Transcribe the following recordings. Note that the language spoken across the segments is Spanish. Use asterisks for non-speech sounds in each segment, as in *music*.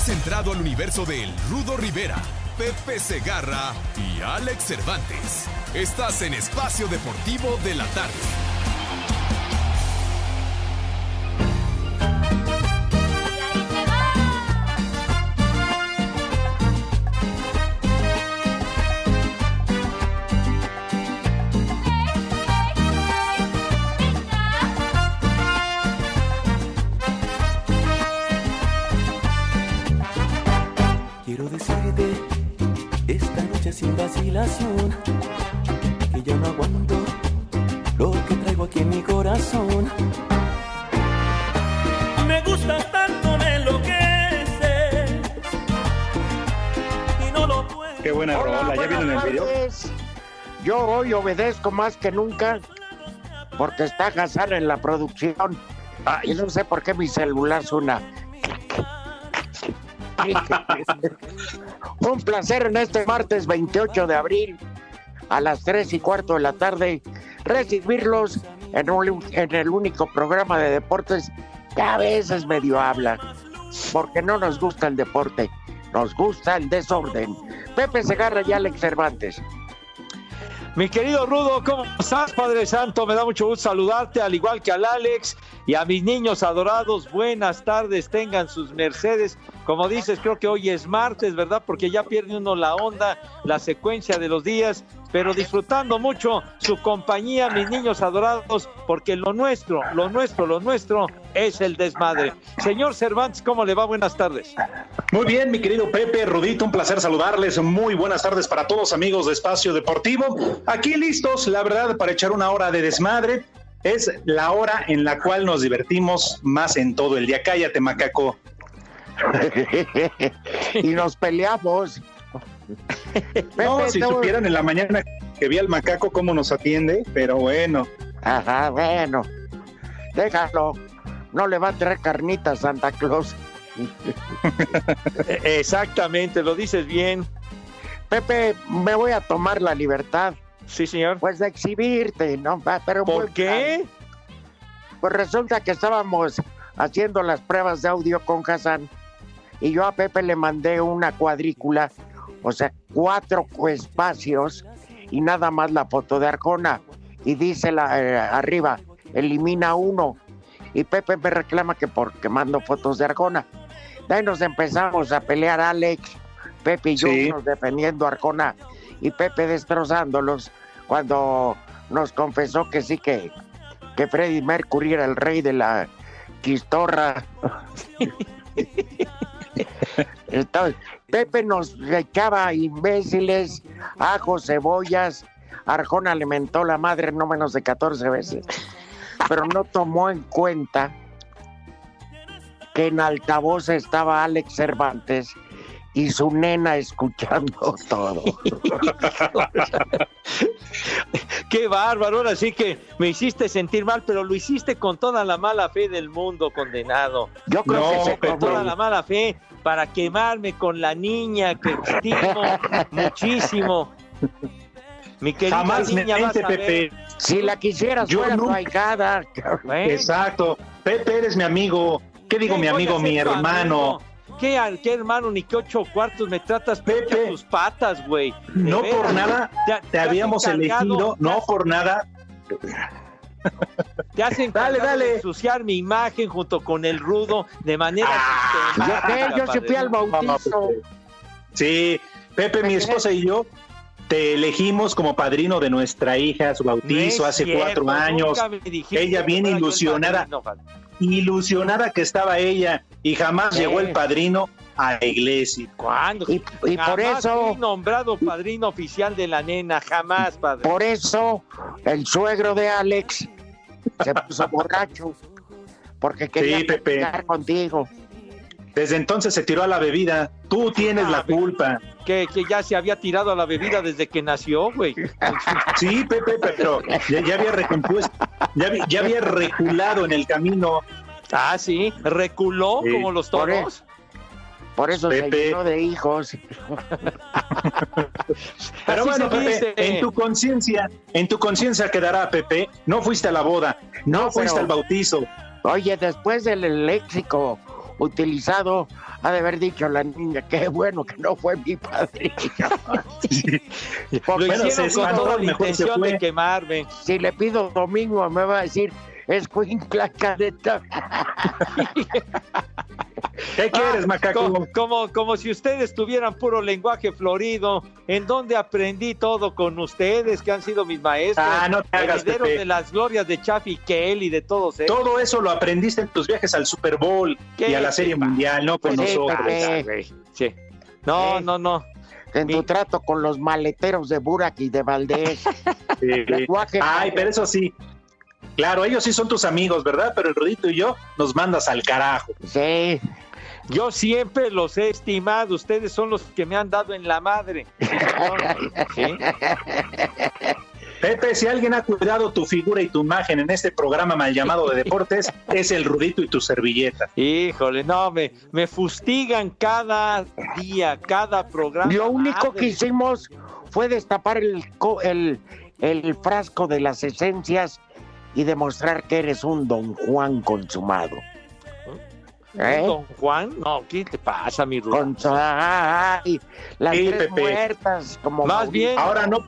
Has entrado al universo de Rudo Rivera, Pepe Segarra y Alex Cervantes. Estás en Espacio Deportivo de la Tarde. Obedezco más que nunca porque está Hazard en la producción. y no sé por qué mi celular suena. Un placer en este martes 28 de abril a las 3 y cuarto de la tarde recibirlos en, en el único programa de deportes que a veces medio habla, porque no nos gusta el deporte, nos gusta el desorden. Pepe Segarra y Alex Cervantes. Mi querido Rudo, ¿cómo estás, Padre Santo? Me da mucho gusto saludarte, al igual que al Alex y a mis niños adorados. Buenas tardes, tengan sus mercedes. Como dices, creo que hoy es martes, ¿verdad? Porque ya pierde uno la onda, la secuencia de los días, pero disfrutando mucho su compañía, mis niños adorados, porque lo nuestro, lo nuestro, lo nuestro es el desmadre. Señor Cervantes, ¿cómo le va? Buenas tardes. Muy bien, mi querido Pepe, Rudito, un placer saludarles. Muy buenas tardes para todos amigos de Espacio Deportivo. Aquí listos, la verdad, para echar una hora de desmadre. Es la hora en la cual nos divertimos más en todo el día. Cállate, macaco. *laughs* y nos peleamos. no, si supieran en la mañana que vi al macaco cómo nos atiende, pero bueno. Ajá, bueno. Déjalo. No le va a traer carnitas Santa Claus. *laughs* Exactamente, lo dices bien. Pepe, me voy a tomar la libertad. Sí, señor. Pues de exhibirte, ¿no? Pero ¿Por qué? Pues resulta que estábamos haciendo las pruebas de audio con Hassan y yo a Pepe le mandé una cuadrícula, o sea, cuatro espacios y nada más la foto de Arjona. Y dice la, eh, arriba, elimina uno. Y Pepe me reclama que porque mando fotos de Arjona. De ahí nos empezamos a pelear Alex, Pepe y yo nos defendiendo a Arjona y Pepe destrozándolos cuando nos confesó que sí que, que Freddie Mercury era el rey de la quistorra. *laughs* Entonces, Pepe nos echaba imbéciles, ajos, cebollas. Arjona alimentó la madre no menos de 14 veces, pero no tomó en cuenta que en altavoz estaba Alex Cervantes y su nena escuchando todo. *laughs* Qué bárbaro, ahora sí que me hiciste sentir mal, pero lo hiciste con toda la mala fe del mundo, condenado. Yo creo que con toda la mala fe para quemarme con la niña que estimo muchísimo. Mi querida Jamás niña, mente, Pepe. Si la quisieras, yo fuera nunca... Exacto. Pepe, eres mi amigo. ¿Qué digo, mi amigo, mi hermano? ¿Qué, ¿Qué, hermano? Ni qué ocho cuartos me tratas Pepe tus patas, güey. No por nada te, habíamos elegido, no por nada. Te hacen dale, dale. De ensuciar mi imagen junto con el rudo de manera. Ah, yo, yo fui al bautizo. Sí, Pepe, mi esposa y yo te elegimos como padrino de nuestra hija, su bautizo hace cuatro años. Ella bien ilusionada, ilusionada que estaba ella y jamás llegó el padrino a la iglesia. ¿Cuándo? Y, por eso nombrado padrino oficial de la nena, jamás, padre. Por eso el suegro de Alex se puso borracho porque quería sí, contigo. Desde entonces se tiró a la bebida. Tú tienes la culpa. Que, que, ya se había tirado a la bebida desde que nació, güey. Sí, Pepe, pero ya, había recompuesto, ya, había reculado en el camino. Ah, sí, reculó como los toros. Por eso Pepe. se llenó de hijos. *laughs* Pero bueno, Pepe, en tu conciencia, en tu conciencia quedará, Pepe, no fuiste a la boda, no, fuiste al bautizo. Oye, después del léxico utilizado, ha de haber dicho la niña, qué bueno que no fue mi padrino. *laughs* Lo hicieron con toda la intención de quemarme. Si le pido domingo, me va a decir, es Cuincla Cadeta. *laughs* ¿Qué quieres, ah, macaco? Como, como, si ustedes tuvieran puro lenguaje florido. ¿En dónde aprendí todo con ustedes, que han sido mis maestros? Ah, no te hagas, de las glorias de Chaffy Kell y de todos ellos. Todo eso lo aprendiste en tus viajes al Super Bowl y a la Serie Mundial, no con nosotros. Sí. No, no, no. En tu trato con los maleteros de Burak y de Valdés. *laughs* Ay, pero eso sí, Claro, ellos sí son tus amigos, ¿verdad? Pero el Rudito y yo nos mandas al carajo. Sí. Yo siempre los he estimado, ustedes son los que me han dado en la madre. *laughs* Pepe, si alguien ha cuidado tu figura y tu imagen en este programa mal llamado de deportes, *laughs* es el Rudito y tu servilleta. Híjole, no, me, me fustigan cada día, cada programa. Lo único que hicimos fue destapar el, el, el frasco de las esencias y demostrar que eres un don Juan consumado. ¿Eh? ¿Don Juan? No, ¿qué te pasa, mi Rubén? las tres muertas, como Más bien. Ahora no,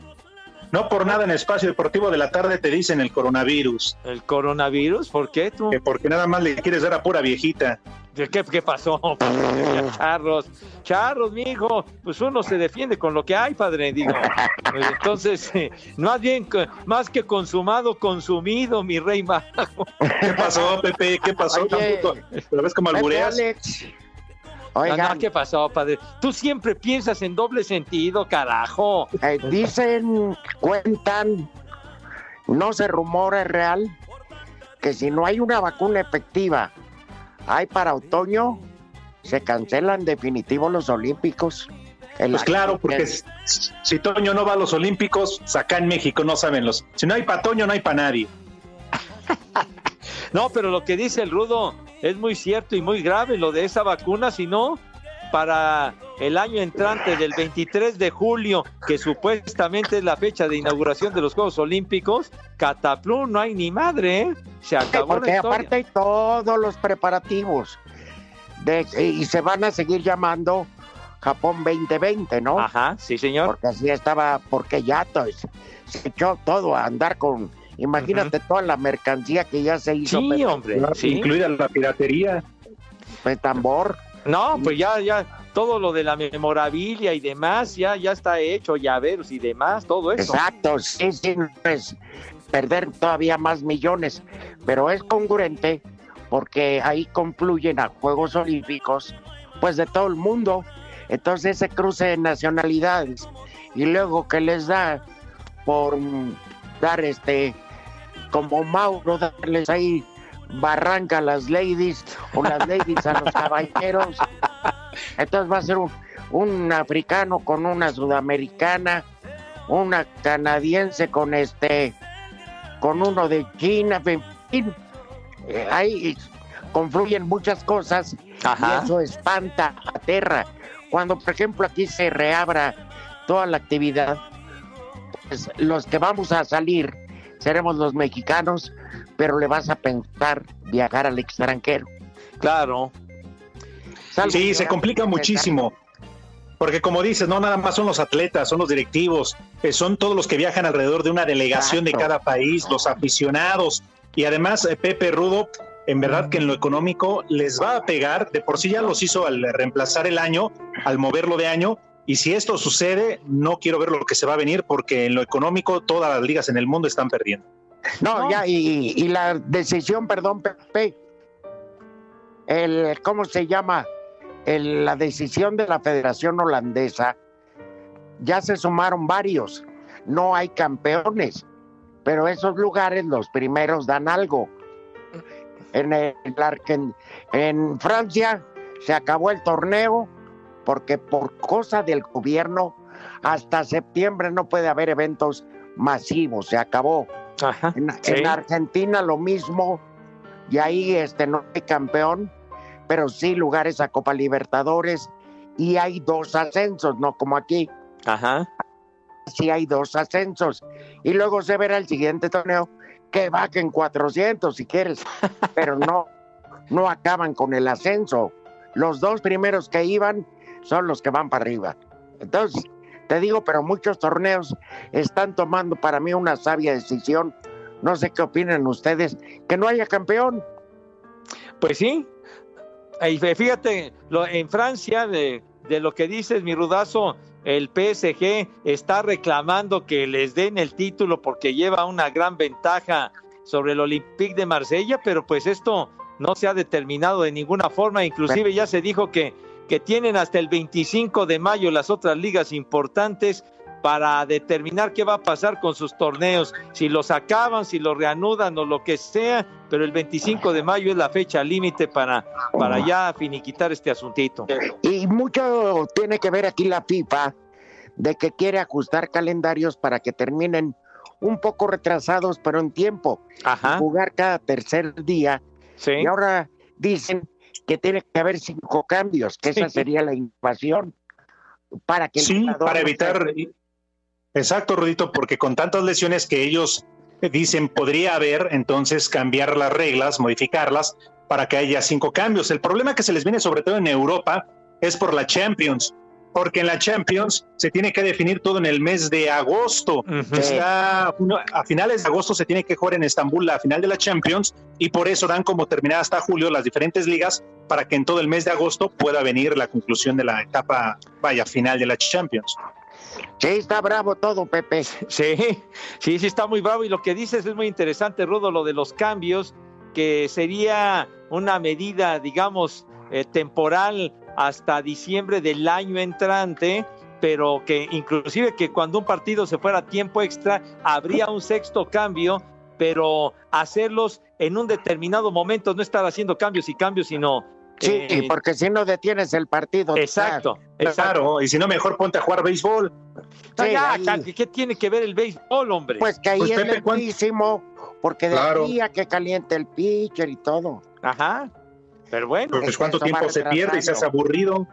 no por nada en Espacio Deportivo de la Tarde te dicen el coronavirus. ¿El coronavirus? ¿Por qué tú? Que porque nada más le quieres dar a pura viejita. ¿Qué, qué pasó? *laughs* charros, charros, mi hijo. Pues uno se defiende con lo que hay, padre, digo. Pues entonces, eh, más bien, más que consumado, consumido, mi rey mago. ¿Qué pasó, Pepe? ¿Qué pasó? Tampoco. ¿Lo ves como albureas? Oigan, ¿qué pasó, padre? Tú siempre piensas en doble sentido, carajo. Eh, dicen, cuentan, no se rumora, es real, que si no hay una vacuna efectiva hay para otoño, se cancelan definitivo los Olímpicos. Pues claro, porque si, Toño no va a los Olímpicos, acá en México no saben los. Si no hay para Toño, no hay para nadie. *laughs* no, pero lo que dice el Rudo es muy cierto y muy grave lo de esa vacuna, si no, para el año entrante del 23 de julio, que supuestamente es la fecha de inauguración de los Juegos Olímpicos, Cataplum no hay ni madre, ¿eh? Se acabó porque aparte hay todos los preparativos de, y se van a seguir llamando Japón 2020, ¿no? Ajá, sí, señor. Porque así estaba, porque ya se echó todo a andar con, imagínate toda la mercancía que ya se hizo. Sí, hombre, incluida la piratería. El tambor. No, pues ya, ya, todo lo de la memorabilia y demás, ya, ya está hecho, llaveros y demás, todo eso. Exacto, sí, sí, es perder todavía más millones, pero es congruente porque ahí confluyen a Juegos Olímpicos, pues de todo el mundo. Entonces ese cruce de nacionalidades y luego que les da por dar este, como Mauro, darles ahí barranca a las ladies o las ladies a los caballeros. Entonces va a ser un, africano con una sudamericana, una canadiense con este, con uno de China, en fin, eh, ahí confluyen muchas cosas y eso espanta, aterra. Cuando, por ejemplo, aquí se reabra toda la actividad, pues los que vamos a salir seremos los mexicanos, pero le vas a pensar viajar al extranjero. Claro. sí, se complica muchísimo. Porque como dices, no nada más son los atletas, son los directivos, eh, son todos los que viajan alrededor de una delegación de cada país, los aficionados. Y además, eh, Pepe Rudo, en verdad que en lo económico les va a pegar, de por sí ya los hizo al reemplazar el año, al moverlo de año, y si esto sucede, no quiero ver lo que se va a venir porque en lo económico todas las ligas en el mundo están perdiendo. No, ya, y, la decisión, perdón, Pepe, el, ¿cómo se llama? El, la decisión de la Federación Holandesa, ya se sumaron varios, no hay campeones, pero esos lugares, los primeros, dan algo. En, el, en Francia se acabó el torneo porque por cosa del gobierno hasta septiembre no puede haber eventos masivos, se acabó. en, Argentina lo mismo, y ahí este no hay campeón, pero sí lugares a Copa Libertadores y hay dos ascensos, no como aquí. Ajá. Sí hay dos ascensos y luego se verá el siguiente torneo que bajen 400 si quieres, *laughs* pero no no acaban con el ascenso. los dos primeros que iban son los que van para arriba. Entonces, te digo, pero muchos torneos están tomando para mí una sabia decisión. No sé qué opinan ustedes, que no haya campeón. Pues sí. fíjate, en Francia, de, de lo que dices, mi rudazo, el PSG está reclamando que les den el título porque lleva una gran ventaja sobre el Olympique de Marsella, pero pues esto no se ha determinado de ninguna forma, inclusive ya se dijo que, que tienen hasta el 25 de mayo las otras ligas importantes para determinar qué va a pasar con sus torneos, si los acaban, si los reanudan o lo que sea, pero el 25 de mayo es la fecha límite para, para ya finiquitar este asuntito. Y mucho tiene que ver aquí la FIFA de que quiere ajustar calendarios para que terminen un poco retrasados, pero en tiempo. Jugar cada tercer día. Y ahora dicen que tiene que haber cinco cambios, que esa sería la invasión para que sí, para evitar Exacto, Rudito, porque con tantas lesiones que ellos dicen podría haber, entonces cambiar las reglas, modificarlas para que haya cinco cambios. El problema que se les viene sobre todo en Europa es por la Champions, porque en la Champions se tiene que definir todo en el mes de agosto. a finales de agosto se tiene que jugar en Estambul la final de la Champions y por eso dan como terminada hasta julio las diferentes ligas para que en todo el mes de agosto pueda venir la conclusión de la etapa, vaya, final de la Champions. Sí, está bravo todo, Pepe. Sí, sí, sí, está muy bravo. Y lo que dices es muy interesante, Rudo, lo de los cambios, que sería una medida, digamos, eh, temporal hasta diciembre del año entrante, pero que inclusive que cuando un partido se fuera a tiempo extra, habría un sexto cambio, pero hacerlos en un determinado momento, no estar haciendo cambios y cambios, sino Sí, eh, porque si no detienes el partido. Exacto, Claro, y si no, mejor ponte a jugar béisbol. ¿Qué tiene que ver el béisbol, hombre? Pues que ahí pues, es lentísimo, porque de a que caliente el pitcher y todo. Ajá. Pero bueno. pues cuánto tiempo se pierde y se hace aburrido.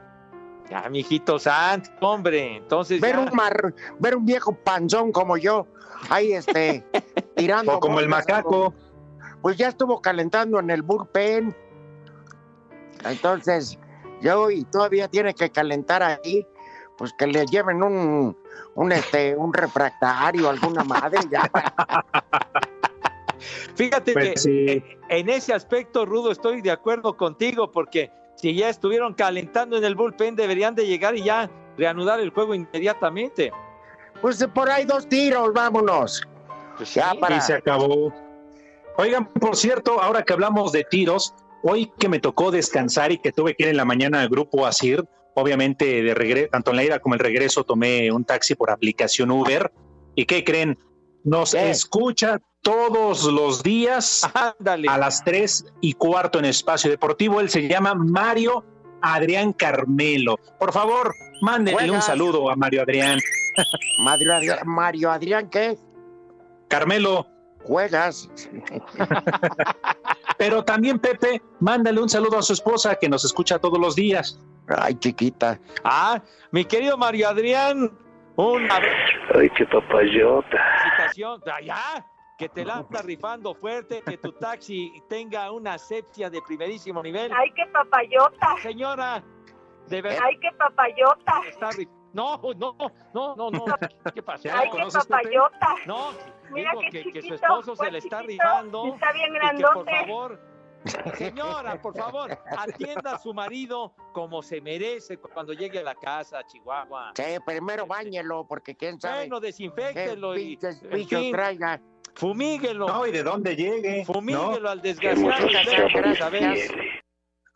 Ya, mijito sant, hombre, entonces ver un mar, ver un viejo panzón como yo, ahí este, *laughs* tirando. O como el macaco. Pues ya estuvo calentando en el bullpen. Entonces, yo y todavía tiene que calentar ahí, pues que le lleven un, un este, un refractario, alguna madre ya. *laughs* Fíjate pues que en ese aspecto, Rudo, estoy de acuerdo contigo, porque si ya estuvieron calentando en el bullpen, deberían de llegar y ya reanudar el juego inmediatamente. Pues por ahí dos tiros, vámonos. Pues ya para... Y se acabó. Oigan, por cierto, ahora que hablamos de tiros, Hoy que me tocó descansar y que tuve que ir en la mañana al grupo Asir, obviamente de regreso, tanto en la ida como el regreso tomé un taxi por aplicación Uber. ¿Y qué creen? Nos escucha todos los días a las tres y cuarto en Espacio Deportivo. Él se llama Mario Adrián Carmelo. Por favor, mándenle un saludo a Mario Adrián. *laughs* Mario Adrián, Mario Adrián, ¿qué? Carmelo. Juegas. *laughs* Pero también, Pepe, mándale un saludo a su esposa que nos escucha todos los días. Ay, chiquita. Ah, mi querido Mario Adrián, un Ay, qué papayota. Allá, que te la está rifando fuerte, que tu taxi tenga una asepsia de primerísimo nivel. Ay, qué papayota. Señora, de verdad. Ay, qué papayota. no, no, no, no, no. ¿Qué pasa? Ay, qué papayota. No, Mira que, su esposo se le está rifando. Está bien grandote. por favor, señora, por favor, atienda a su marido como se merece cuando llegue a la casa, Chihuahua. Sí, primero bañelo, porque quién sabe. Bueno, desinfectelo y. Fin, traiga. Fumíguelo. No, y de dónde llegue. Fumíguelo al desgraciado.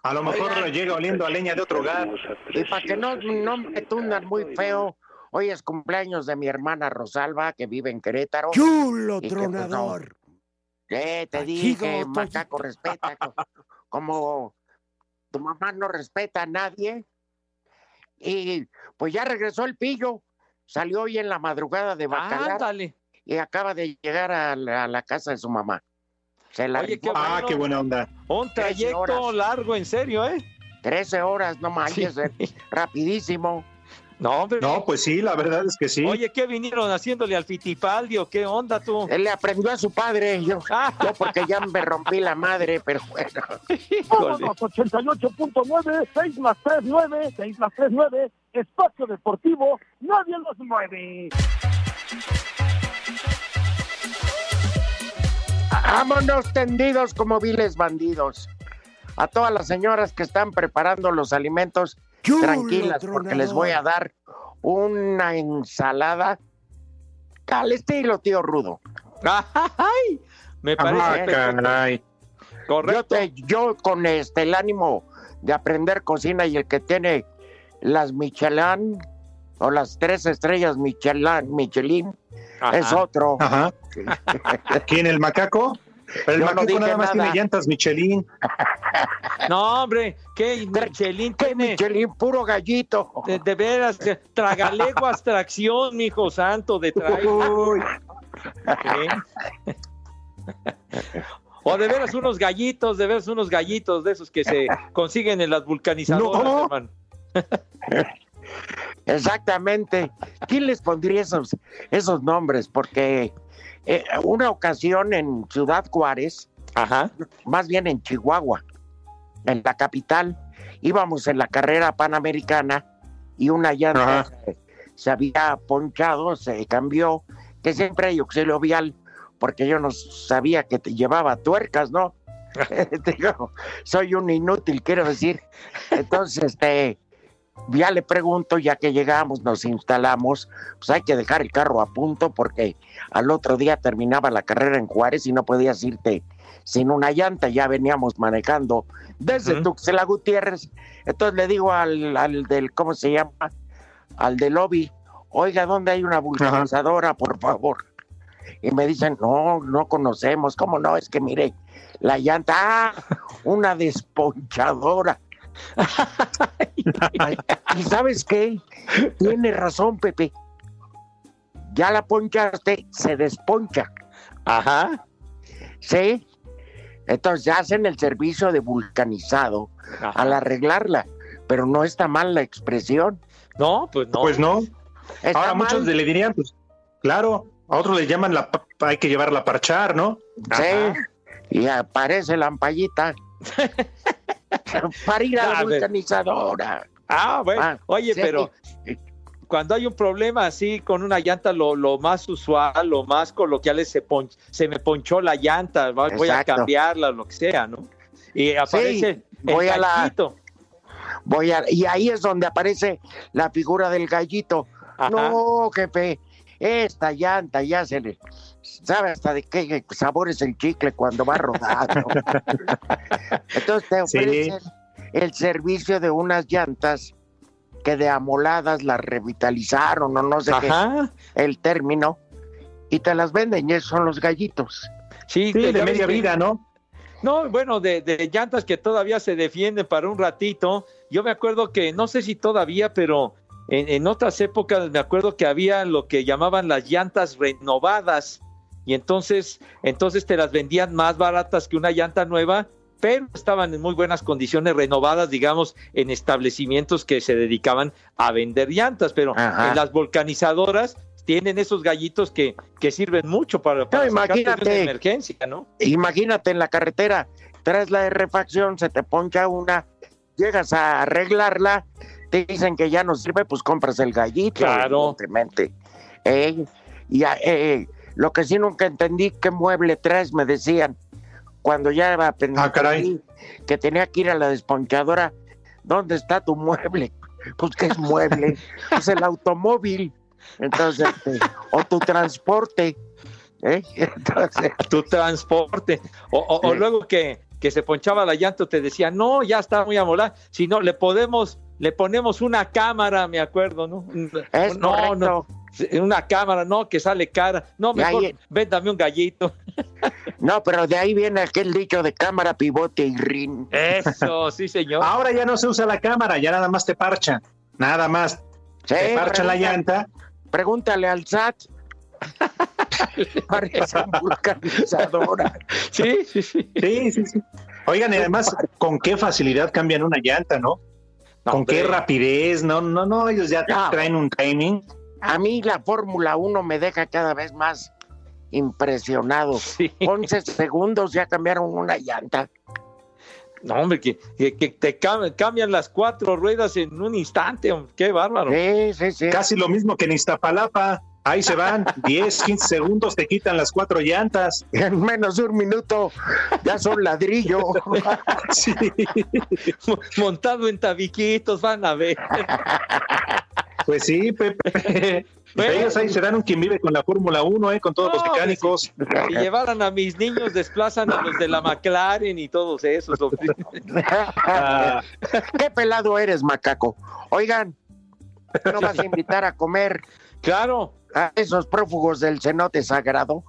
A lo mejor llega oliendo a leña de otro hogar. Y para que no, no me tundan muy feo, Hoy es cumpleaños de mi hermana Rosalba, que vive en Querétaro. ¡Chulo pues, tronador! ¿Qué te dije, macaco, respeta? *laughs* Como tu mamá no respeta a nadie. Y pues ya regresó el pillo. Salió hoy en la madrugada de Bacalar. Y acaba de llegar a la, casa de su mamá. Se la Oye, qué ah, qué buena onda. Un trayecto largo, en serio, ¿eh? Trece horas, no manches, eh, rapidísimo. No, hombre. No, pues sí, la verdad es que sí. Oye, ¿qué vinieron haciéndole al Fittipaldi o qué onda tú? Él le aprendió a su padre, yo, yo porque ya me rompí la madre, pero bueno. Híjole. 88.9, 6 más 3, 9, 6 más 3, 9, espacio deportivo, nadie los mueve. Vámonos tendidos como viles bandidos. A todas las señoras que están preparando los alimentos, Chulo tranquilas, porque les voy a dar una ensalada al estilo tío Rudo. Ay, me parece Ah, perfecto. caray. correcto. Yo, te- yo con este el ánimo de aprender cocina y el que tiene las Michelin o las tres estrellas Michelin, Michelin Ajá. es otro. Ajá. *laughs* Aquí en el macaco. Pero el Yo no macaco dije nada más nada. tiene llantas Michelin. *laughs* No, hombre, ¿qué Michelin ¿Qué tiene? Michelin? Puro gallito. De, de veras, tragaleguas *laughs* tracción, mijo santo, de ¿eh? *laughs* O de veras unos gallitos, de veras unos gallitos de esos que se consiguen en las vulcanizadoras, No. hermano. Exactamente. ¿Quién les pondría esos, esos nombres? Porque eh, una ocasión en Ciudad Juárez, Ajá. más bien en Chihuahua, en la capital, íbamos en la carrera panamericana y una llanta se había ponchado, se cambió, que siempre hay auxilio vial, porque yo no sabía que te llevaba tuercas, ¿no? *laughs* *laughs* Digo, soy un inútil, quiero decir. Entonces, este, ya le pregunto, ya que llegamos, nos instalamos, pues hay que dejar el carro a punto porque al otro día terminaba la carrera en Juárez y no podías irte sin una llanta, ya veníamos manejando desde Ujú. Tuxtla Gutiérrez. Entonces le digo al, al del, ¿cómo se llama? Al del lobby, oiga, ¿dónde hay una vulcanizadora, por favor? Y me dicen, no, no conocemos, ¿cómo no? Es que mire, la llanta, ah, una desponchadora. ¿Y sabes qué? Tiene razón, Pepe. Ya la ponchaste, se desponcha. Ajá. ¿Sí? Entonces hacen el servicio de vulcanizado ajá. al arreglarla. Pero no está mal la expresión. No, pues no. Pues no. Está Ahora muchos le dirían, pues, claro, a otros le llaman la, hay que llevarla a parchar, ¿no? Sí. Ajá. Y aparece la ampallita. *laughs* *laughs* Para ir a A la vulcanizadora. Ah, bueno. Ah, Oye, sí. pero cuando hay un problema así con una llanta, lo, lo más usual, lo más coloquial es se, pon- se me ponchó la llanta, voy a cambiarla, lo que sea, ¿no? Y aparece el voy a la- gallito. Voy a, y ahí es donde aparece la figura del gallito. Ajá. No, jefe, esta llanta ya se le sabe hasta de qué sabor es el chicle cuando va rodando. *laughs* Entonces te Sí. ofrecen el servicio de unas llantas que de amoladas las revitalizaron o no sé Ajá. qué el término y te las venden y esos son los gallitos. Sí, de media que- vida, ¿no? No, bueno, de, de llantas que todavía se defienden para un ratito. Yo me acuerdo que, no sé si todavía, pero en, en otras épocas me acuerdo que había lo que llamaban las llantas renovadas. Y entonces, entonces te las vendían más baratas que una llanta nueva, pero estaban en muy buenas condiciones renovadas, digamos, en establecimientos que se dedicaban a vender llantas. Pero Ajá. en las volcanizadoras tienen esos gallitos que, que sirven mucho para, para sacarte de imagínate. emergencia, ¿no? Imagínate en la carretera, traes la de refacción, se te poncha una, llegas a arreglarla, te dicen que ya no sirve, pues compras el gallito. Claro. evidentemente. Eh, y eh, lo que sí nunca entendí, ¿qué mueble traes? Me decían, cuando ya era Ah, caray. que tenía que ir a la desponchadora, ¿dónde está tu mueble? *laughs* Pues que es mueble, *laughs* pues el automóvil. Entonces, este, o tu transporte. ¿eh? *laughs* Entonces, tu transporte. O, o- o luego que, que se ponchaba la llanta, te decía, no, ya está muy amolada. Si no, le podemos, le ponemos una cámara, me acuerdo, ¿no? es no, correcto. no, una cámara, no, que sale cara. No, Y ahí- mejor véndame un gallito. *laughs* No, pero de ahí viene aquel dicho de cámara, pivote y rin. Eso, *laughs* sí, señor. Ahora ya no se usa la cámara, ya nada más te parchan. Nada más. Sí, te parchan la llanta. Pregúntale al SAT. *laughs* Parece vulcanizadora. Sí, sí, sí. Sí, sí, sí. Oigan, y además, con qué facilidad cambian una llanta, ¿no? ¿Con qué rapidez? No, no, no, ellos ya traen un timing. A mí la Fórmula 1 me deja cada vez más impresionado. 11 segundos ya cambiaron una llanta. No, hombre, que, te cambian las cuatro ruedas en un instante, qué bárbaro. Sí, sí, sí. Casi lo mismo que en Iztapalapa. Ahí se van, *laughs* 10, 15 segundos, te quitan las cuatro llantas. En menos de un minuto ya son ladrillo. *laughs* sí. Montado en tabiquitos, van a ver. *laughs* Pues sí, Pepe. Ellos ahí se dan un quien vive con la Fórmula 1, ¿eh? con todos los pues mecánicos. Si, llevaran a mis niños, desplazan a los de la McLaren y todos esos. Ah. Qué pelado eres, macaco. Oigan, ¿no vas a invitar a comer? Claro. A esos prófugos del cenote sagrado.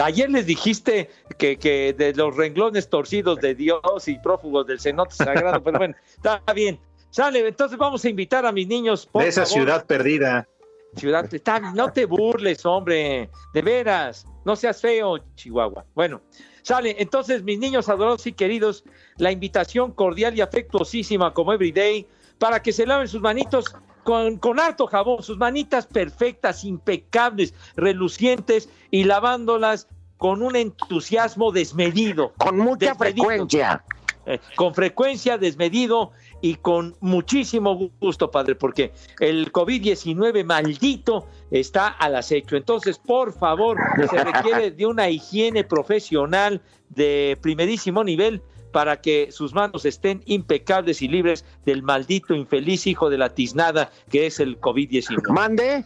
Ayer les dijiste que, que de los renglones torcidos de Dios y prófugos del cenote sagrado, pero bueno, está bien. Sale, entonces vamos a invitar a mis niños. de esa ciudad perdida. Ciudad, está, no te burles, hombre, de veras, no seas feo, Chihuahua. Bueno, sale, entonces mis niños adorados y queridos, la invitación cordial y afectuosísima como everyday para que se laven sus manitos con, con harto jabón, sus manitas perfectas, impecables, relucientes y lavándolas con un entusiasmo desmedido. Con mucha frecuencia. Eh, con frecuencia, desmedido y con muchísimo gusto, padre, porque el COVID-19 maldito está al acecho. Entonces, por favor, se requiere de una higiene profesional de primerísimo nivel para que sus manos estén impecables y libres del maldito infeliz hijo de la tiznada que es el COVID-19. Mande.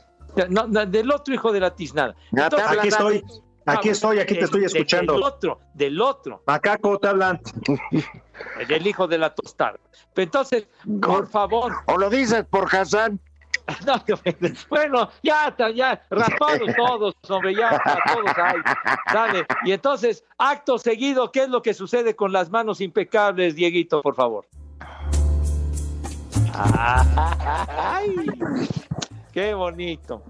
No, del otro hijo de la tiznada. aquí estoy. Aquí estoy, aquí te estoy escuchando. del otro, del otro. Macaco, te hablan. *laughs* Del hijo de la tostada. Entonces, por favor. ¿O lo dices por Hassan? *laughs* No, bueno, ya, ya, raspados *laughs* todos, hombre, ya, todos ahí. Dale. Y entonces, acto seguido, ¿qué es lo que sucede con las manos impecables, Dieguito, por favor? Ay, qué bonito.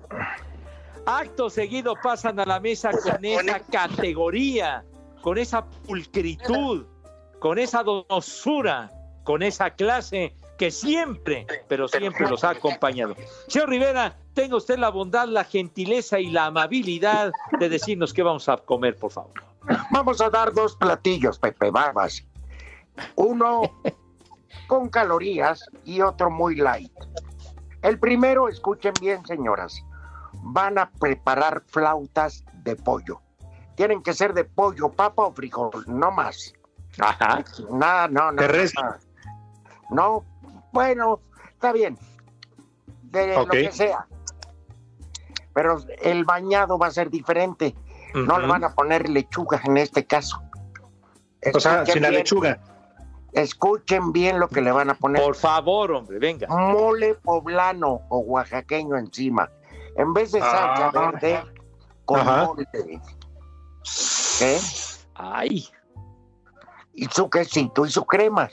Acto seguido pasan a la mesa con esa categoría, con esa pulcritud, con esa donosura, con esa clase que siempre, pero siempre los ha acompañado. Señor Rivera, tenga usted la bondad, la gentileza y la amabilidad de decirnos qué vamos a comer, por favor. Vamos a dar dos platillos, Pepe Barbas. Uno con calorías y otro muy light. El primero, escuchen bien, señoras, van a preparar flautas de pollo. Tienen que ser de pollo, papa o frijol, no más. Ajá. Nada, no, no. No, bueno, está bien. De lo que sea. Pero el bañado va a ser diferente. No le van a poner lechuga en este caso. o sea, sin la lechuga. Escuchen bien lo que le van a poner. Por favor, hombre, venga. Mole poblano o oaxaqueño encima. En vez de salsa ah. verde, con mole. ¿Eh? Ay. Y su quesito y su crema.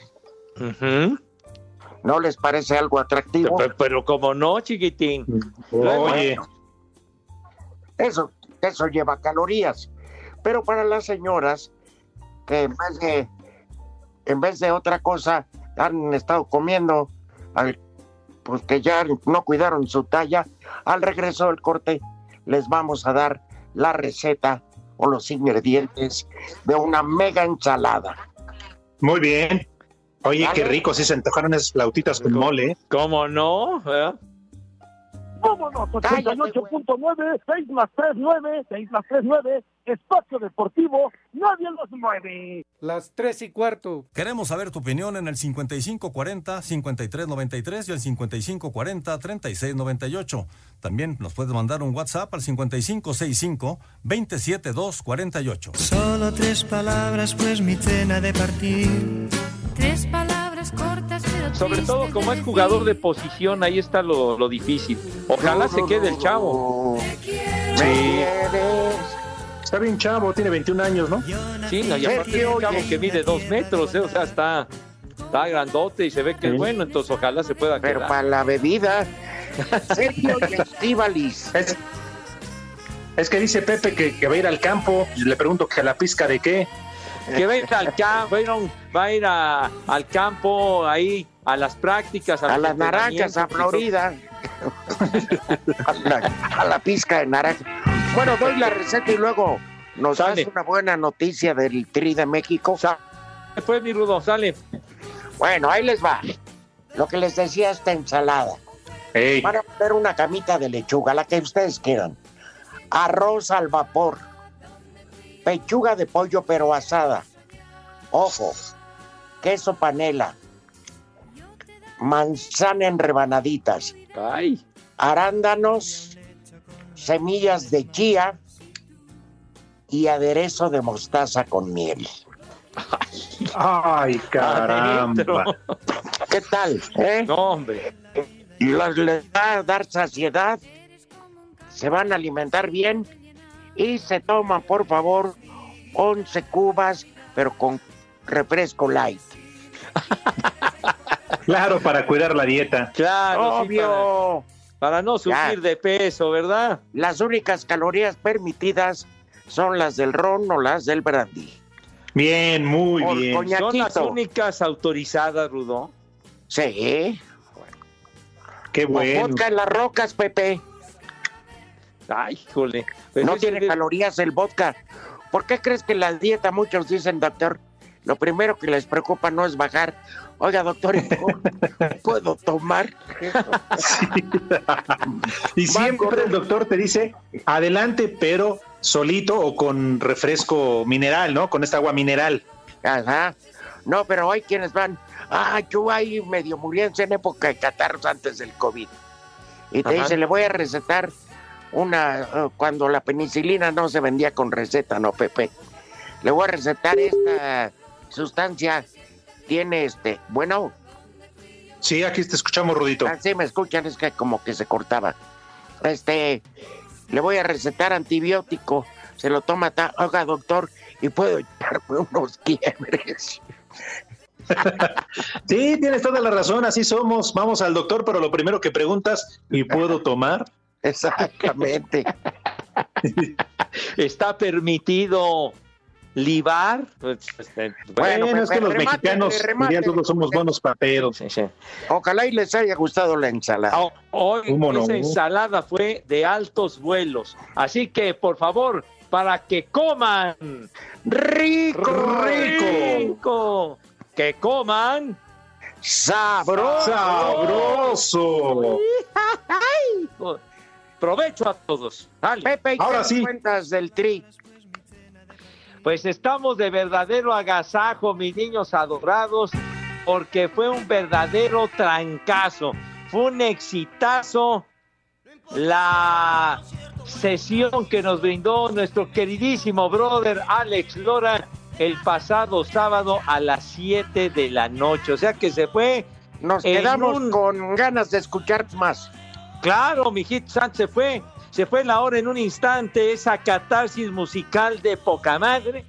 ¿No les parece algo atractivo? Pero, como no, chiquitín. Oye. Eso, eso lleva calorías. Pero para las señoras que en vez de, en vez de otra cosa han estado comiendo al pues que ya no cuidaron su talla, al regreso del corte les vamos a dar la receta o los ingredientes de una mega ensalada. Muy bien. Oye, qué rico, si se antojaron esas flautitas con mole. ¿eh? ¿Cómo no? ¿Eh? Vámonos, 88.9, 6 más 3, 9, 6 más 3, 9, espacio deportivo, nadie los mueve. Las 3 y cuarto. Queremos saber tu opinión en el 5540-5393 y el 5540-3698. También nos puedes mandar un WhatsApp al 5565-27248. Solo tres palabras, pues mi cena de partir. Tres palabras cortas, pero Sobre todo como es jugador de posición, ahí está lo, lo difícil. Ojalá se quede el chavo. Sí. Está bien chavo, tiene 21 años, ¿no? Sí, no, y aparte es un chavo que mide dos metros, ¿eh? o sea, está, está grandote y se ve que es bueno, entonces ojalá se pueda Pero quedar. para la bebida, Sergio *laughs* Estíbalis. Es, es que dice Pepe que, que va a ir al campo. y Le pregunto que a la pizca de qué. Que va a ir al campo, va a ir, a un- va a ir a- al campo ahí a las prácticas, a, las naranjas, a Florida, *laughs* a, la, a la pizca de naranja. Bueno, doy la receta y luego nos das una buena noticia del Tri de México. Fue mi rudo, sale. Bueno, ahí les va. Lo que les decía esta ensalada. Van a poner una camita de lechuga, la que ustedes quieran. Arroz al vapor. Pechuga de pollo pero asada. Ojo. Queso panela. Manzana en rebanaditas. Ay. Arándanos. Semillas de chía. Y aderezo de mostaza con miel. Ay, *laughs* caramba. ¿Qué tal? Eh? No, hombre. Les va a dar saciedad, se van a alimentar bien y se toman, por favor, 11 cubas, pero con refresco light. Claro, para cuidar la dieta. Claro, obvio. para, no sufrir de peso, ¿verdad? Las únicas calorías permitidas son las del ron o las del brandy. Bien, muy bien. coñaquito. Son las únicas autorizadas, Rudo. Sí. Qué O bueno. vodka en las rocas, Pepe. Ay, híjole. Pues no tiene de- calorías el vodka. ¿Por qué crees que en la dieta muchos dicen, doctor, lo primero que les preocupa no es bajar? Oiga, doctor, ¿puedo- *laughs* ¿puedo tomar? Y siempre el doctor te dice, adelante, pero solito o con refresco mineral, ¿no? Con esta agua mineral. Ajá. No, pero hay quienes van, ah, yo ahí medio muriéndose en época de catarros antes del COVID. Y te Ajá. dice, le voy a recetar una, eh, cuando la penicilina no se vendía con receta, no, Pepe. Le voy a recetar esta sustancia. Tiene este, bueno, Sí, aquí te escuchamos, Rudito. así me escuchan, es que como que se cortaba. Este, le voy a recetar antibiótico. Se lo toma, ta- oiga, doctor, y puedo echarme unos quiebres. *laughs* Sí, tienes toda la razón, así somos. Vamos al doctor, pero lo primero que preguntas, ¿y puedo tomar? *laughs* Exactamente. *laughs* Está permitido libar. Pues, este, Bueno, Bueno, es que los mexicanos todos somos buenos paperos. sí, sí. Ojalá y les haya gustado la ensalada. Ah, Hoy esa ensalada fue de altos vuelos. Así que, por favor, para que coman ¡Rico! rico, que coman ¡Sabroso! ¡Sabroso! provecho a todos. Dale. Pepe, ¿y Ahora sí. cuentas del tri? Pues estamos de verdadero agasajo, mis niños adorados, porque fue un verdadero trancazo, fue un exitazo la sesión que nos brindó nuestro queridísimo brother Alex Lora el pasado sábado a las 7 de la noche. O sea que se fue, Nos quedamos un- con ganas de escuchar más. claro, mi hit Sánchez se fue, se fue la hora en un instante, esa catarsis musical de poca madre.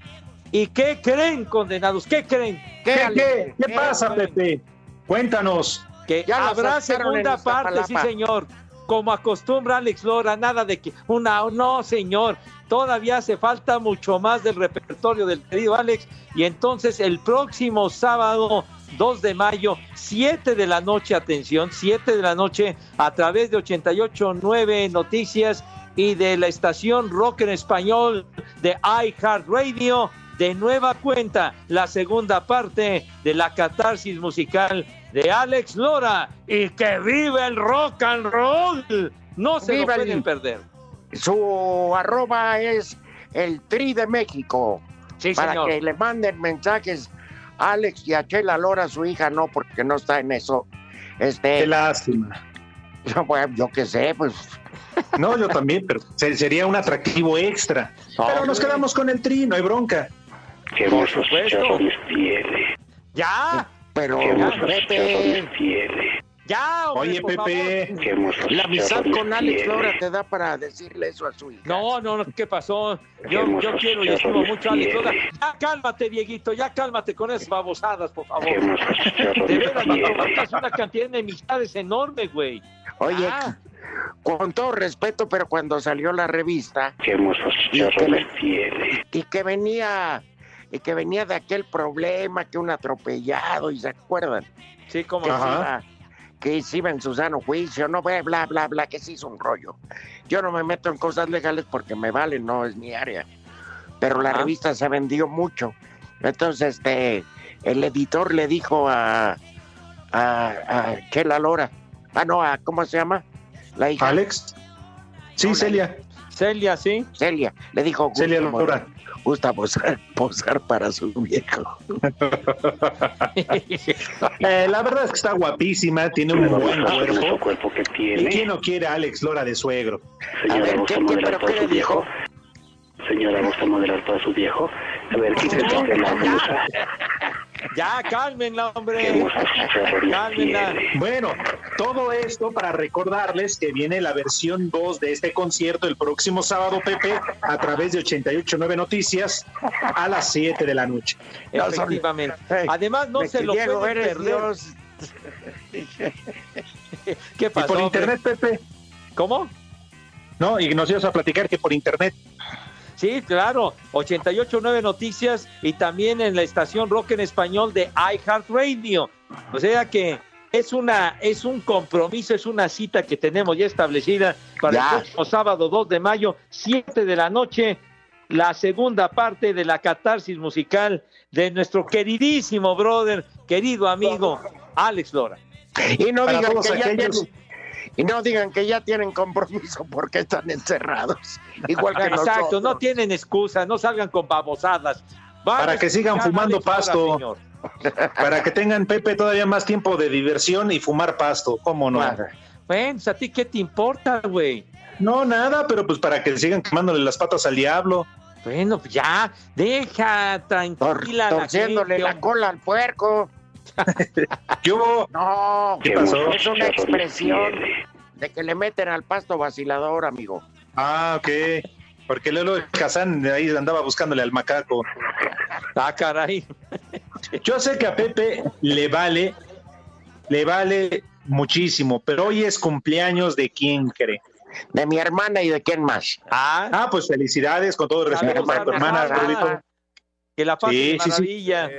¿Y qué creen, condenados? ¿Qué creen? ¿Qué, qué, qué pasa, Pepe? Cuéntanos. Que Ya habrá segunda parte, sí, señor. Como acostumbra Alex Lora, nada de que una, no, señor. Todavía hace falta mucho más del repertorio del querido Alex. Y entonces el próximo sábado 2 de mayo, 7 de la noche, atención, 7 de la noche, a través de 88.9 Noticias y de la estación Rock en Español de iHeartRadio, de nueva cuenta, la segunda parte de la catarsis musical de Alex Lora. Y que vive el rock and roll. No se Viva lo el- pueden perder. Su arroba es el tri de México. Sí, para señor. que le manden mensajes a Alex y a Chela Lora, su hija, no, porque no está en eso. Este, Qué lástima. *laughs* bueno, yo qué sé, pues No, yo también, pero se- sería un atractivo extra. Pero nos quedamos con el tri, no hay bronca. Qué hermosos supuesto. chicharrones tiene. Ya, pero Pepe, ya. hombre, Oye, por Pepe. La amistad con Alex tiene. Lora te da para decirle eso a su hija. No, no, no, ¿qué pasó? Yo, quiero y estimo mucho a Alex Lora. Ya cálmate, Dieguito, ya cálmate con esas babosadas, por favor. De veras, tiene. es una cantidad de amistades enorme, güey. Oye, con todo respeto, pero cuando salió la revista Qué hermosos chicharrones tiene. y que venía y que venía de aquel problema, que un atropellado, y se acuerdan. Sí, como que, se iba, que se iba en su sano juicio, no, bla, bla, bla, bla, que se hizo un rollo. Yo no me meto en cosas legales porque me vale, no es mi área. Pero la Ajá. revista se vendió mucho. Entonces, este, el editor le dijo a, a, a Chela Lora, ah, no, a, ¿cómo se llama? La hija. Alex. Sí, No, Celia. Celia, sí. Celia, le dijo Celia Lora. Gusta posar, *laughs* posar para su viejo. *laughs* Eh, la verdad es que está guapísima, tiene un buen ¿gusta el hermoso cuerpo. cuerpo que ¿Y tiene? quién no quiere a Alex Lora de suegro? Señora, ver, ¿gusta ¿qué- qué- modelar pero qué le dijo? Señora, ¿gusta modelar para su viejo? A ver, quítese usted la blusa. Ya, cálmenla, hombre. Cálmenla. Bueno, todo esto para recordarles que viene la versión 2 de este concierto el próximo sábado, Pepe, a través de 889 Noticias a las 7 de la noche. Efectivamente. Además, no se lo pueden eres perder. Dios. *laughs* ¿Qué Y pasó? por hombre? internet, Pepe. ¿Cómo? No, y nos ibas a platicar que por internet. Sí, claro, 889 Noticias y también en la estación Rock en Español de iHeartRadio. O sea que es una es un compromiso, es una cita que tenemos ya establecida para Ya. el próximo sábado 2 de mayo, 7 de la noche, la segunda parte de la catarsis musical de nuestro queridísimo brother, querido amigo Alex Lora. Y no Para digan todos que ya aquellos- tienen, y no digan que ya tienen compromiso porque están encerrados. Igual que Exacto, nosotros. no tienen excusa, no salgan con babosadas. Para que sigan fumando pasto. señor. Para que tengan, Pepe, todavía más tiempo de diversión y fumar pasto. ¿Cómo no? Bueno, pues, ¿a ti qué te importa, güey? No, nada, pero pues para que sigan quemándole las patas al diablo. Bueno, pues ya, deja Tor- tranquila la torciéndole gente, la cola al puerco. *laughs* ¿Qué hubo? No, ¿Qué Qué pasó? hermosos es una expresión de que le meten al pasto vacilador, amigo. Ah, ok. Porque Lelo Kazán de ahí andaba buscándole al macaco. Ah, caray. Yo sé que a Pepe le vale, le vale muchísimo, pero hoy es cumpleaños de quién cree. De mi hermana y de quién más. Ah, Ah, pues felicidades con todo el respeto para a tu hermana, Rudito. Que la pase Sí, sí, sí. maravilla.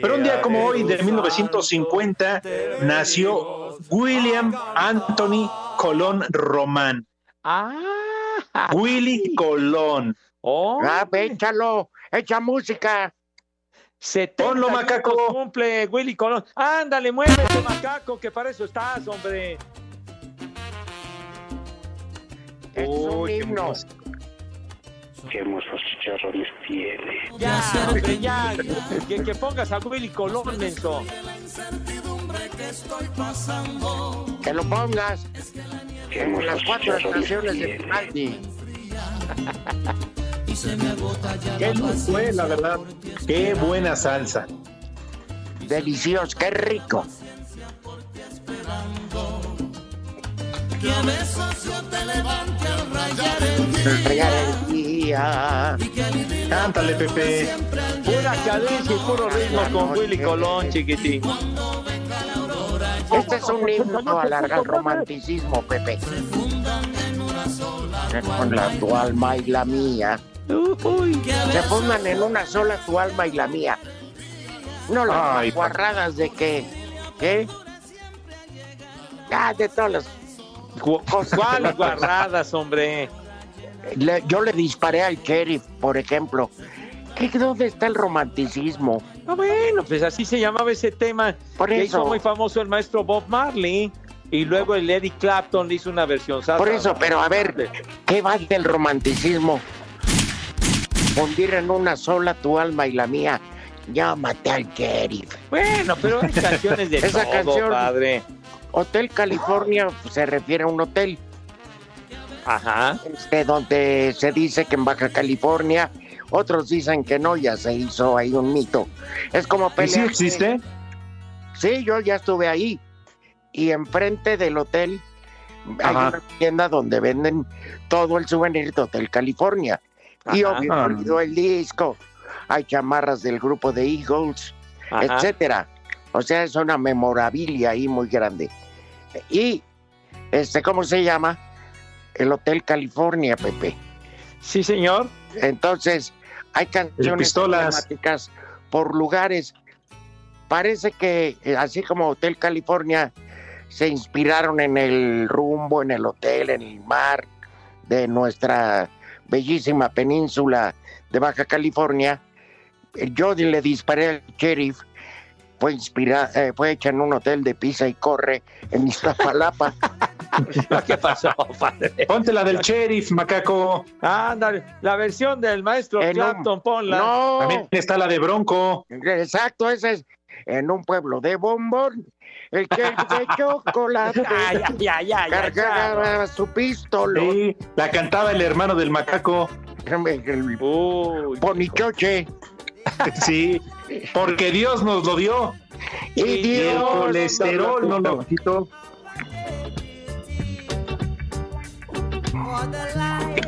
Pero un día como hoy, de 1950, nació William Anthony Colón Román. Ah, Willy Colón. oh, Ah, ve, échalo, echa música. 70 Ponlo, macaco. cumple Willy Colón. Ándale, muévete, macaco, que para eso estás, hombre. Es un himno. Qué hermosos chicharrones tiene. Ya, ya. Que, que pongas a Willy Colón, menso. Que lo pongas Qué las cuatro estaciones de. Vivaldi. *laughs* Qué luz fue, la verdad. Qué buena salsa. Delicioso, qué rico. Rayar el día. Cántale, Pepe. Pura cadencia y puro ritmo con Willy Colón, chiquitín. Este es un himno al al romanticismo, Pepe. Con la tu alma y la mía. Se fundan en una sola tu alma y la mía. No las guarradas de que, ¿eh? Ah, de todas las cosas. ¿Cuáles *laughs* guarradas, hombre? Le- yo le disparé al sheriff, por ejemplo. ¿Qué, ¿Dónde está el romanticismo? Ah, bueno, pues así se llamaba ese tema. Por que eso. hizo muy famoso el maestro Bob Marley. Y luego el Eric Clapton le hizo una versión. Por eso, pero a ver, ¿qué va del romanticismo? Fundir en una sola tu alma y la mía. Llámate al sheriff. Bueno, pero hay canciones de *laughs* Esa todo, canción- padre. Hotel California se refiere a un hotel Ajá. este, donde se dice que en Baja California, otros dicen que no, ya se hizo ahí un mito. Es como ¿Y sí pelear. existe? Sí, yo ya estuve ahí. Y enfrente del hotel hay una tienda donde venden todo el souvenir de Hotel California. Y obvio, Ah. el disco. Hay chamarras del grupo de Eagles, Ajá. etcétera. O sea, es una memorabilia ahí muy grande. Y, este, ¿cómo se llama? El Hotel California, Pepe. Sí, señor. Entonces, hay canciones emblemáticas por lugares. Parece que, eh, así como Hotel California, se inspiraron en el rumbo, en el hotel, en el mar de nuestra bellísima península de Baja California. Yo le disparé al sheriff, fue, inspira, eh, fue hecha en un hotel de pisa y corre en Iztapalapa. *laughs* ¿Qué pasó, padre? Ponte la del sheriff, macaco. Ándale, la versión del maestro En un- Clapton, ponla. No, También está la de Bronco. exacto, ese es en un pueblo de bombón. El sheriff de *laughs* chocolate Ay, ay, ay, ay, ay, cargaba su pistola. Sí, la cantaba el hermano del macaco. El Uy, ponichoche. Sí, porque Dios nos lo dio. Y Y el Dios colesterol no lo quitó.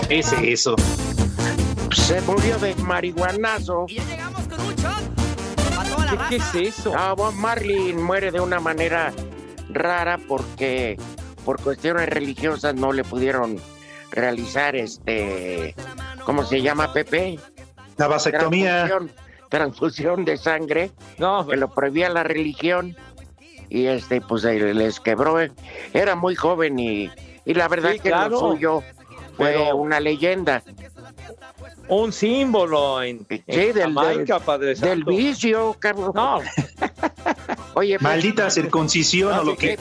¿Qué es eso? se murió de marihuanazo. Y ya llegamos con un shot para toda la ¿Qué, raza. qué es eso? Ah, Bob Marley muere de una manera rara porque por cuestiones religiosas no le pudieron realizar este, ¿cómo se llama Pepe? La vasectomía. Transfusión, transfusión de sangre No, que lo prohibía la religión y este pues eh, les quebró. eh. Era muy joven y, y la verdad Sí, que claro. lo suyo fue Pero- una leyenda un símbolo en, Sí, en del- Jamaica, del- Padre del vicio, cabrón. No, *laughs* Oye, Maldita circuncisión No, no lo que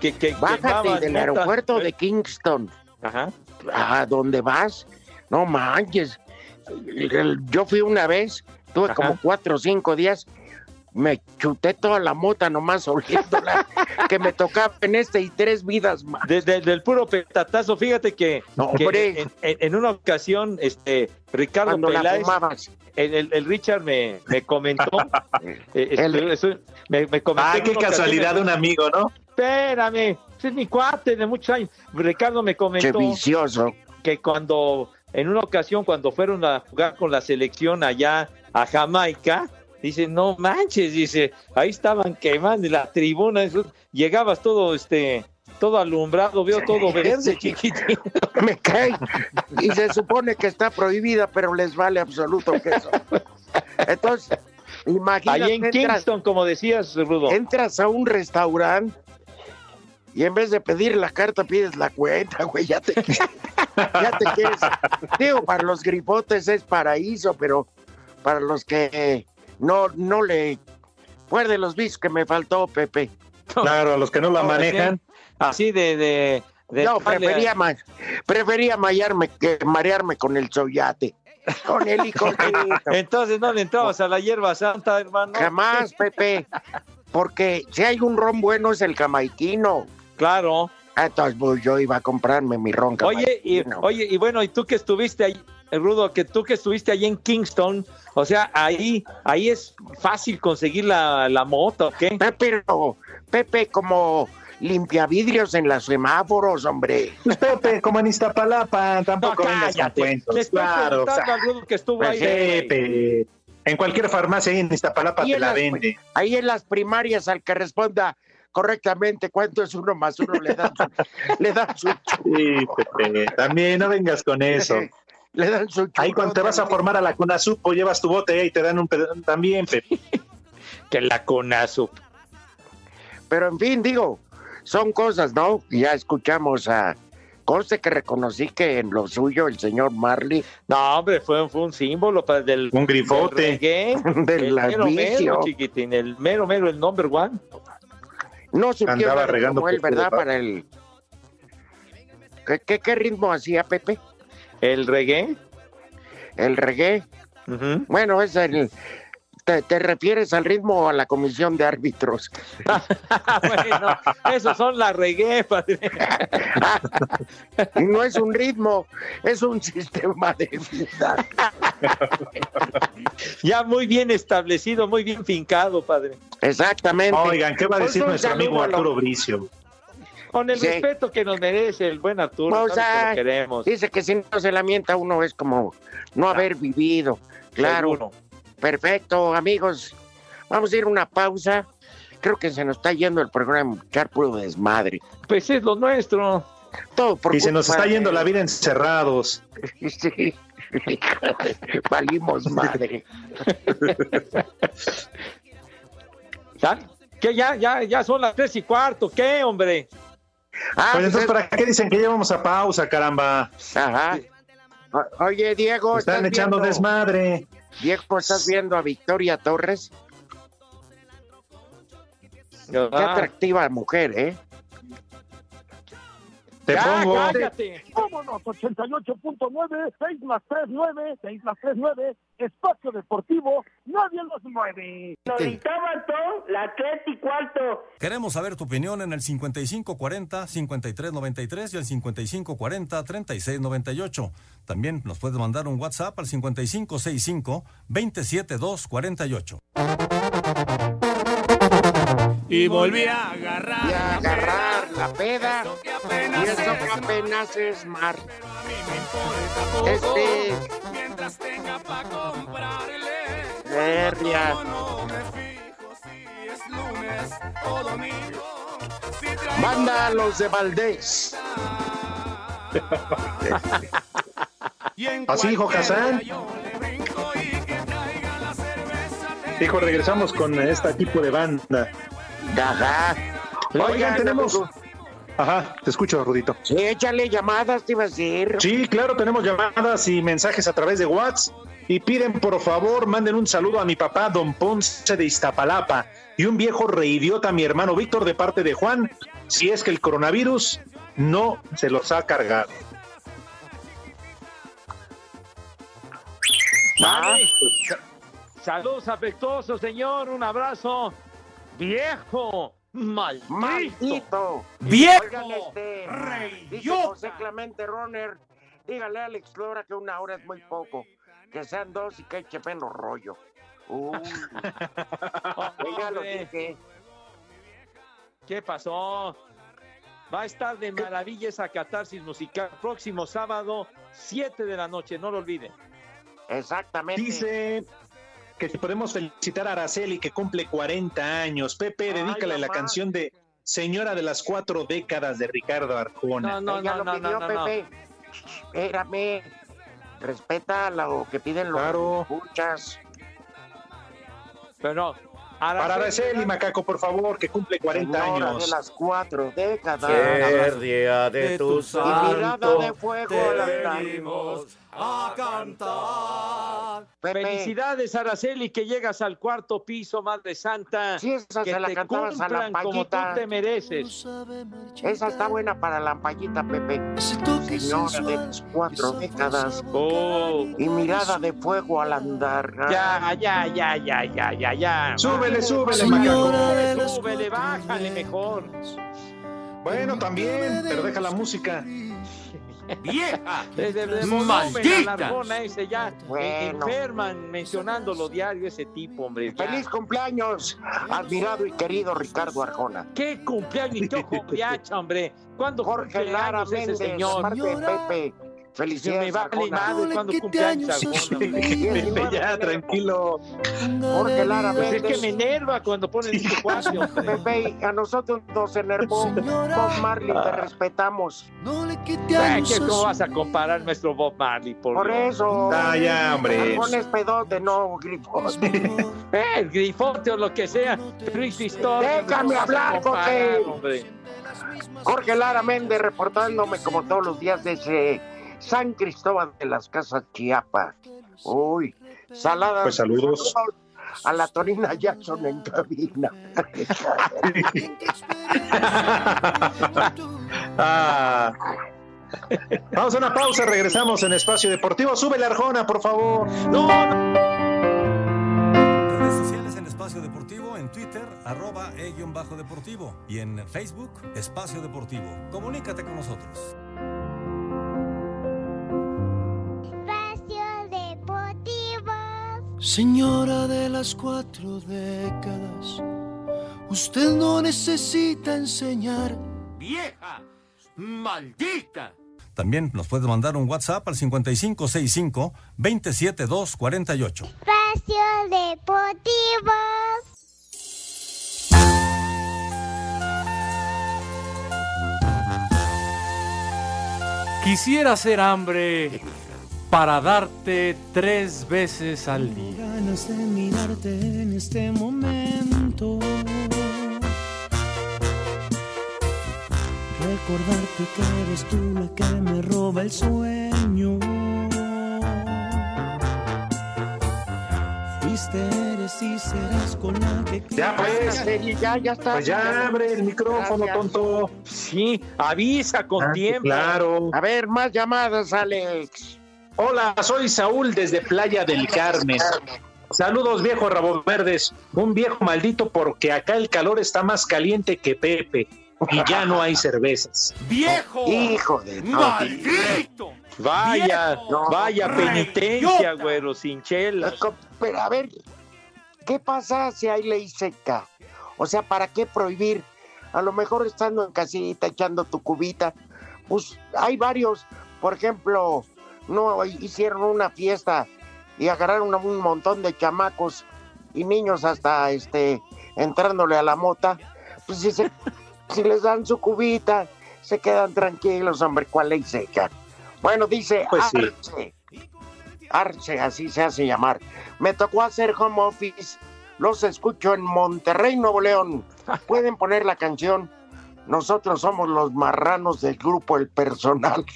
que bájate del aeropuerto de Kingston. Ajá. ¿A dónde vas? No manches. Yo fui una vez, tuve Ajá. como cuatro o cinco días, me chuté toda la mota nomás oliéndola *laughs* que me tocaba en este y tres vidas más. Desde el puro petatazo, fíjate que, No, que hombre. en, en- en una ocasión, este Ricardo Cuando Peláez, el, el- el Richard me, me comentó, *laughs* eh, El- estu- me, me comentó Ah, qué casualidad un amigo, ¿no? Espérame, ese es mi cuate de muchos años. Ricardo me comentó vicioso. que cuando, en una ocasión, cuando fueron a jugar con la selección allá a Jamaica, dice, no manches, dice, ahí estaban quemando la tribuna, eso, llegabas todo, este, todo alumbrado, veo todo verde, chiquitín. *laughs* Me cae. Y se supone que está prohibida, pero les vale absoluto queso. Entonces, imagínate, Allí en entras, Kingston, como decías, Rudo. entras a un restaurante y en vez de pedir la carta pides la cuenta, güey, ya te, *laughs* ya te quieres. Digo, para los grifotes es paraíso, pero para los que no, no le... Fue de los bis que me faltó, Pepe. Claro, a los que no la manejan. Así de... de, de No, prefería, ma- prefería marearme, que marearme con el soyate. Con el hijo *laughs* Entonces no le entrabas a la hierba santa, hermano. Jamás, *laughs* Pepe. Porque si hay un ron bueno es el jamaiquino. Claro. Ah, Entonces pues, yo iba a comprarme mi ron Oye, y, oye, y bueno, y tú que estuviste ahí, Rudo, que tú que estuviste ahí en Kingston, o sea, ahí, ahí es fácil conseguir la, la moto, ¿o qué? Pepe, no, Pepe, como limpia vidrios en los semáforos, hombre. Pepe, como en Iztapalapa, No, tampoco vengas con cállate. cuentos. Le estoy Claro, o preguntando sea, al Rudo que estuvo ahí. Pepe. En cualquier farmacia ahí en Iztapalapa Ahí te en la las- vende. Ahí en las primarias, al que responda correctamente cuánto es uno más uno, le dan su, le dan su, Sí, Pepe. También no vengas con eso. *laughs* le dan su Ahí cuando te vas a formar a la CONASUPO, llevas tu bote y te dan un pedón también, Pepe. *laughs* Que la conazo. Pero en fin, digo, son cosas, ¿no? Ya escuchamos a. Conste que reconocí que en lo suyo el señor Marley No, hombre, fue, fue un símbolo para del, Un grifote. del reggae. *laughs* del el mero, mero, chiquitín, el mero, mero, el number one. no surgió Andaba regando como él, ¿verdad? Para el. ¿Qué, qué, qué ritmo hacía Pepe? El reggae. El reggae. Bueno, es el. Te, te refieres al ritmo o a la comisión de árbitros? *laughs* *laughs* bueno, esos son las reggae, padre. *laughs* No es un ritmo, es un sistema de vida. Ya muy bien establecido, muy bien fincado, padre. Exactamente. Oigan, ¿qué va a decir Un nuestro amigo Arturo Bricio? Con el Sí. respeto que nos merece el buen Arturo, que lo queremos. Dice que si no se lamenta uno es como no haber vivido. Claro. Seguro. Perfecto, amigos. Vamos a ir a una pausa. Creo que se nos está yendo el programa, echar puro desmadre. Pues es lo nuestro. Todo por Y se nos está yendo de- la vida encerrados. *laughs* Sí. *laughs* Valimos madre. *laughs* ¿Ya? ¿Qué? Ya, ya, ya son las tres y cuarto. ¿Qué, hombre? Ah, Pues entonces, ¿para qué dicen que llevamos a pausa, caramba? Ajá. Oye, Diego, Están ¿estás echando viendo- desmadre. Diego, ¿estás viendo a Victoria Torres? Qué Ah, atractiva mujer, ¿eh? Te ya, pongo. cállate. Vámonos, 88.9, 6 más 3, 9, 6 más 3, 9, espacio deportivo, nadie los mueve. la tres y cuarto. Queremos saber tu opinión en el 5540-5393 y el 5540-3698. También nos puedes mandar un WhatsApp al 5565-27248. Y volví a agarrar. Y a agarrar la peda. Y eso que apenas es mar. Este. Mientras tenga pa' comprarle. Herria. No me fijo si es lunes o domingo. Si traigo Manda a los de Valdés. *laughs* Así dijo Hassan. Dijo, regresamos con este tipo de banda. Ajá. Oigan, tenemos. amigo, Ajá, te escucho, Rudito. Sí, échale llamadas, te iba a decir. Sí, claro, tenemos llamadas y mensajes a través de WhatsApp. Y piden, por favor, manden un saludo a mi papá, don Ponce de Iztapalapa, y un viejo reidiota mi hermano Víctor de parte de Juan, si es que el coronavirus no se los ha cargado. Vale. Saludos afectuosos, señor. Un abrazo. Viejo. Maldito. ¡Maldito! ¡Viejo! Oigan, este, dice José Clemente Roner, dígale a Alex Lora que una hora es muy poco, que sean dos y que eche pelo rollo. Uy, *laughs* lo dije. ¿Qué pasó? Va a estar de maravilla esa catarsis musical. Próximo sábado, 7 de la noche, no lo olviden. Exactamente. Dice que podemos felicitar a Araceli, que cumple 40 años. Pepe, Ay, dedícale la canción de Señora de las Cuatro Décadas de Ricardo Arjona. No, no, Ella no, lo no, pidió, no, no, no. Pepe. Espérame. Respeta lo que piden los Claro. escuchas. Pero no. Para Araceli, Macaco, por favor, que cumple 40 Señora años. de las cuatro décadas. El día de tu Y mirada santo de fuego te a cantar. Pepe, Felicidades, Araceli, que llegas al cuarto piso, Madre Santa. Sí, esa que se la te cantabas a la cumplan como tú te mereces. esa está buena para la ampallita, Pepe. Señora de las cuatro décadas. Oh, Y mirada de fuego al andar. ya, ya, ya, ya, ya, ya, ya. Súbele, súbele, Macaco. Súbele, bájale mejor. Bueno, también, pero deja la música. ¡Vieja! Desde de volumen ¡Maldita! a la Arjona ese ya. Bueno. Enferman mencionándolo diario ese tipo, hombre. ya. Feliz cumpleaños, admirado y querido Ricardo Arjona. ¿Qué cumpleaños? ¿Qué ojo *laughs* piacha, hombre? ¿Cuándo Jorge Lara Méndez, señor? parte de Pepe. Se me Felicidades, vale Arjona. madre cuando cumpleaños. Pepe, ya, tranquilo. Jorge Lara Pues es que me enerva cuando ponen este cuadro. Pepe, a nosotros nos enervó Bob Marley, te respetamos. Ay, ¿qué- ¿Cómo vas a comparar nuestro Bob Marley? Por, Por eso. Ah, ya, hombre. Pones pedote, no, grifote. *laughs* Eh, el grifote o lo que sea. Déjame ¿cómo vas a hablar, comparar, Jorge. hombre? Jorge Lara Méndez reportándome como todos los días desde San Cristóbal de las Casas Chiapas. Uy, saladas. Pues saludos. A la Torina Jackson en cabina. *laughs* Ah. Vamos a una pausa, regresamos en Espacio Deportivo. Sube la Arjona, por favor. No, no. Redes sociales en Espacio Deportivo, en Twitter, arroba e-bajo deportivo y en Facebook, Espacio Deportivo. Comunícate con nosotros. Señora de las cuatro décadas, usted no necesita enseñar. ¡Vieja! ¡Maldita! También nos puedes mandar un WhatsApp al 5565-27248. Espacio Deportivo. Quisiera ser hambre para darte tres veces al día. ganas de mirarte en este momento. Recordarte que eres tú la que me roba el sueño. Fuiste, eres y serás con la que Ya pues, ya, ya está. pues ya abre el micrófono, Gracias. tonto. Sí, avisa con Ah, tiempo. Claro. A ver, más llamadas, Alex. Hola, soy Saúl desde Playa del Carmen. Saludos, viejo Rabo Verdes. Un viejo maldito porque acá el calor está más caliente que Pepe y ya no hay cervezas. ¡Viejo! Hijo de ¡Maldito! Vaya, Viejo. vaya No, penitencia, güero, sin chelas. Pero a ver, ¿qué pasa si hay ley seca? O sea, ¿para qué prohibir? A lo mejor estando en casita, echando tu cubita, pues hay varios. Por ejemplo, no hicieron una fiesta y agarraron a un montón de chamacos y niños hasta este entrándole a la mota. Pues si, se- *laughs* si les dan su cubita, se quedan tranquilos, hombre, ¿cuál ley seca? Bueno, dice Pues sí. Arce. Arce, así se hace llamar. Me tocó hacer home office. Los escucho en Monterrey, Nuevo León. *laughs* Pueden poner la canción. Nosotros somos los marranos del grupo El Personal. *laughs*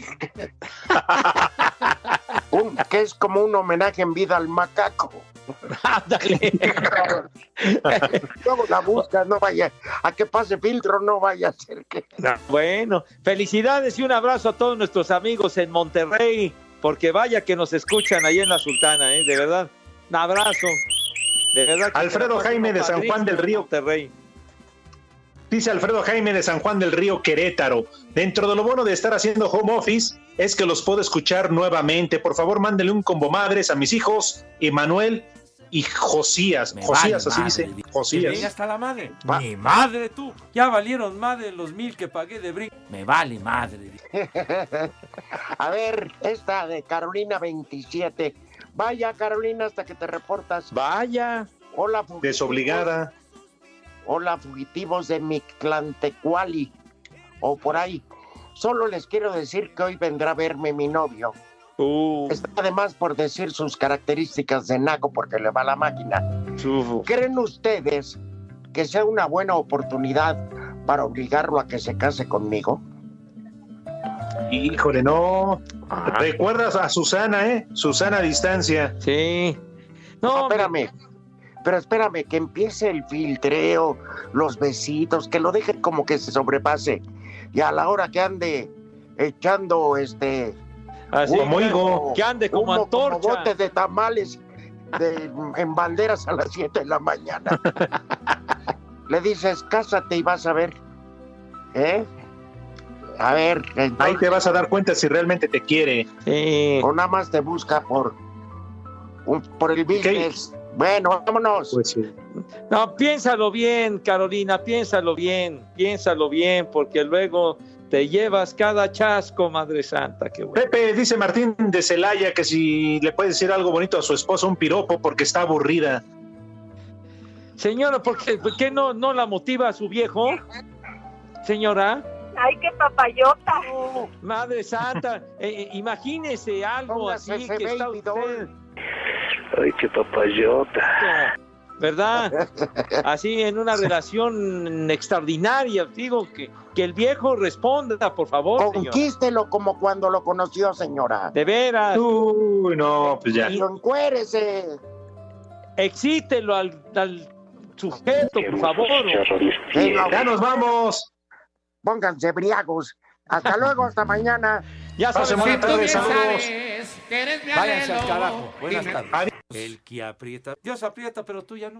Un- que es como un homenaje en vida al macaco. Ándale. *laughs* Luego la buscas, no vaya. A que pase filtro, no vaya a ser que. Bueno, felicidades y un abrazo a todos nuestros amigos en Monterrey, porque vaya que nos escuchan ahí en la Sultana, ¿eh? de verdad. Un abrazo. De verdad. que Alfredo Jaime de San Juan del Río. Monterrey. Dice Alfredo Jaime de San Juan del Río Querétaro. Dentro de lo bueno de estar haciendo home office es que los puedo escuchar nuevamente. Por favor, mándele un combo madres a mis hijos, Emanuel y Josías. Me Josías, vale así madre, dice. Josías. hasta la madre. Mi madre, tú. Ya valieron madre los mil que pagué de brinco. Me vale madre. *laughs* A ver, esta de Carolina 27. Vaya, Carolina, hasta que te reportas. Vaya. Hola. Desobligada. Hola, fugitivos de Mictlantecuali. O por ahí. Solo les quiero decir que hoy vendrá a verme mi novio. Uh, Está además por decir sus características de naco porque le va la máquina. ¿Creen ustedes que sea una buena oportunidad para obligarlo a que se case conmigo? Híjole, no. ¿Recuerdas a Susana, eh? Susana a distancia. Sí. No, espérame. Pero espérame, que empiece el filtreo, los besitos, que lo deje como que se sobrepase. Y a la hora que ande echando este. Así, humo, como higo. Que ande como humo, antorcha. bote de tamales de- en banderas a las 7 de la mañana. *laughs* Le dices, cásate y vas a ver. ¿Eh? A ver, Ahí te vas a dar cuenta si realmente te quiere. o nada más te busca por, un- por el business. Bueno, vámonos. Pues sí. No, piénsalo bien, Carolina, piénsalo bien, piénsalo bien, porque luego te llevas cada chasco, Madre Santa, qué bueno. Pepe, dice Martín de Celaya que si le puede decir algo bonito a su esposa, un piropo, porque está aburrida. Señora, ¿por qué, por qué no, no la motiva a su viejo? Señora. Ay, qué papayota. Madre Santa, eh, eh, imagínese algo Póngase así que está usted, Ay, qué papayota. ¿verdad? Así en una relación extraordinaria, digo que, que el viejo responda, por favor. Conquístelo como cuando lo conoció, señora. De veras. Uy, no, pues ya. Y encuérese. Excítelo al, al sujeto, por favor. Ya nos vamos. Pónganse briagos. Hasta luego, hasta mañana. Ya Pasen sabes, buena tarde, saludos. Váyanse al carajo. Buenas tardes. El que aprieta. Dios aprieta, pero tú ya no.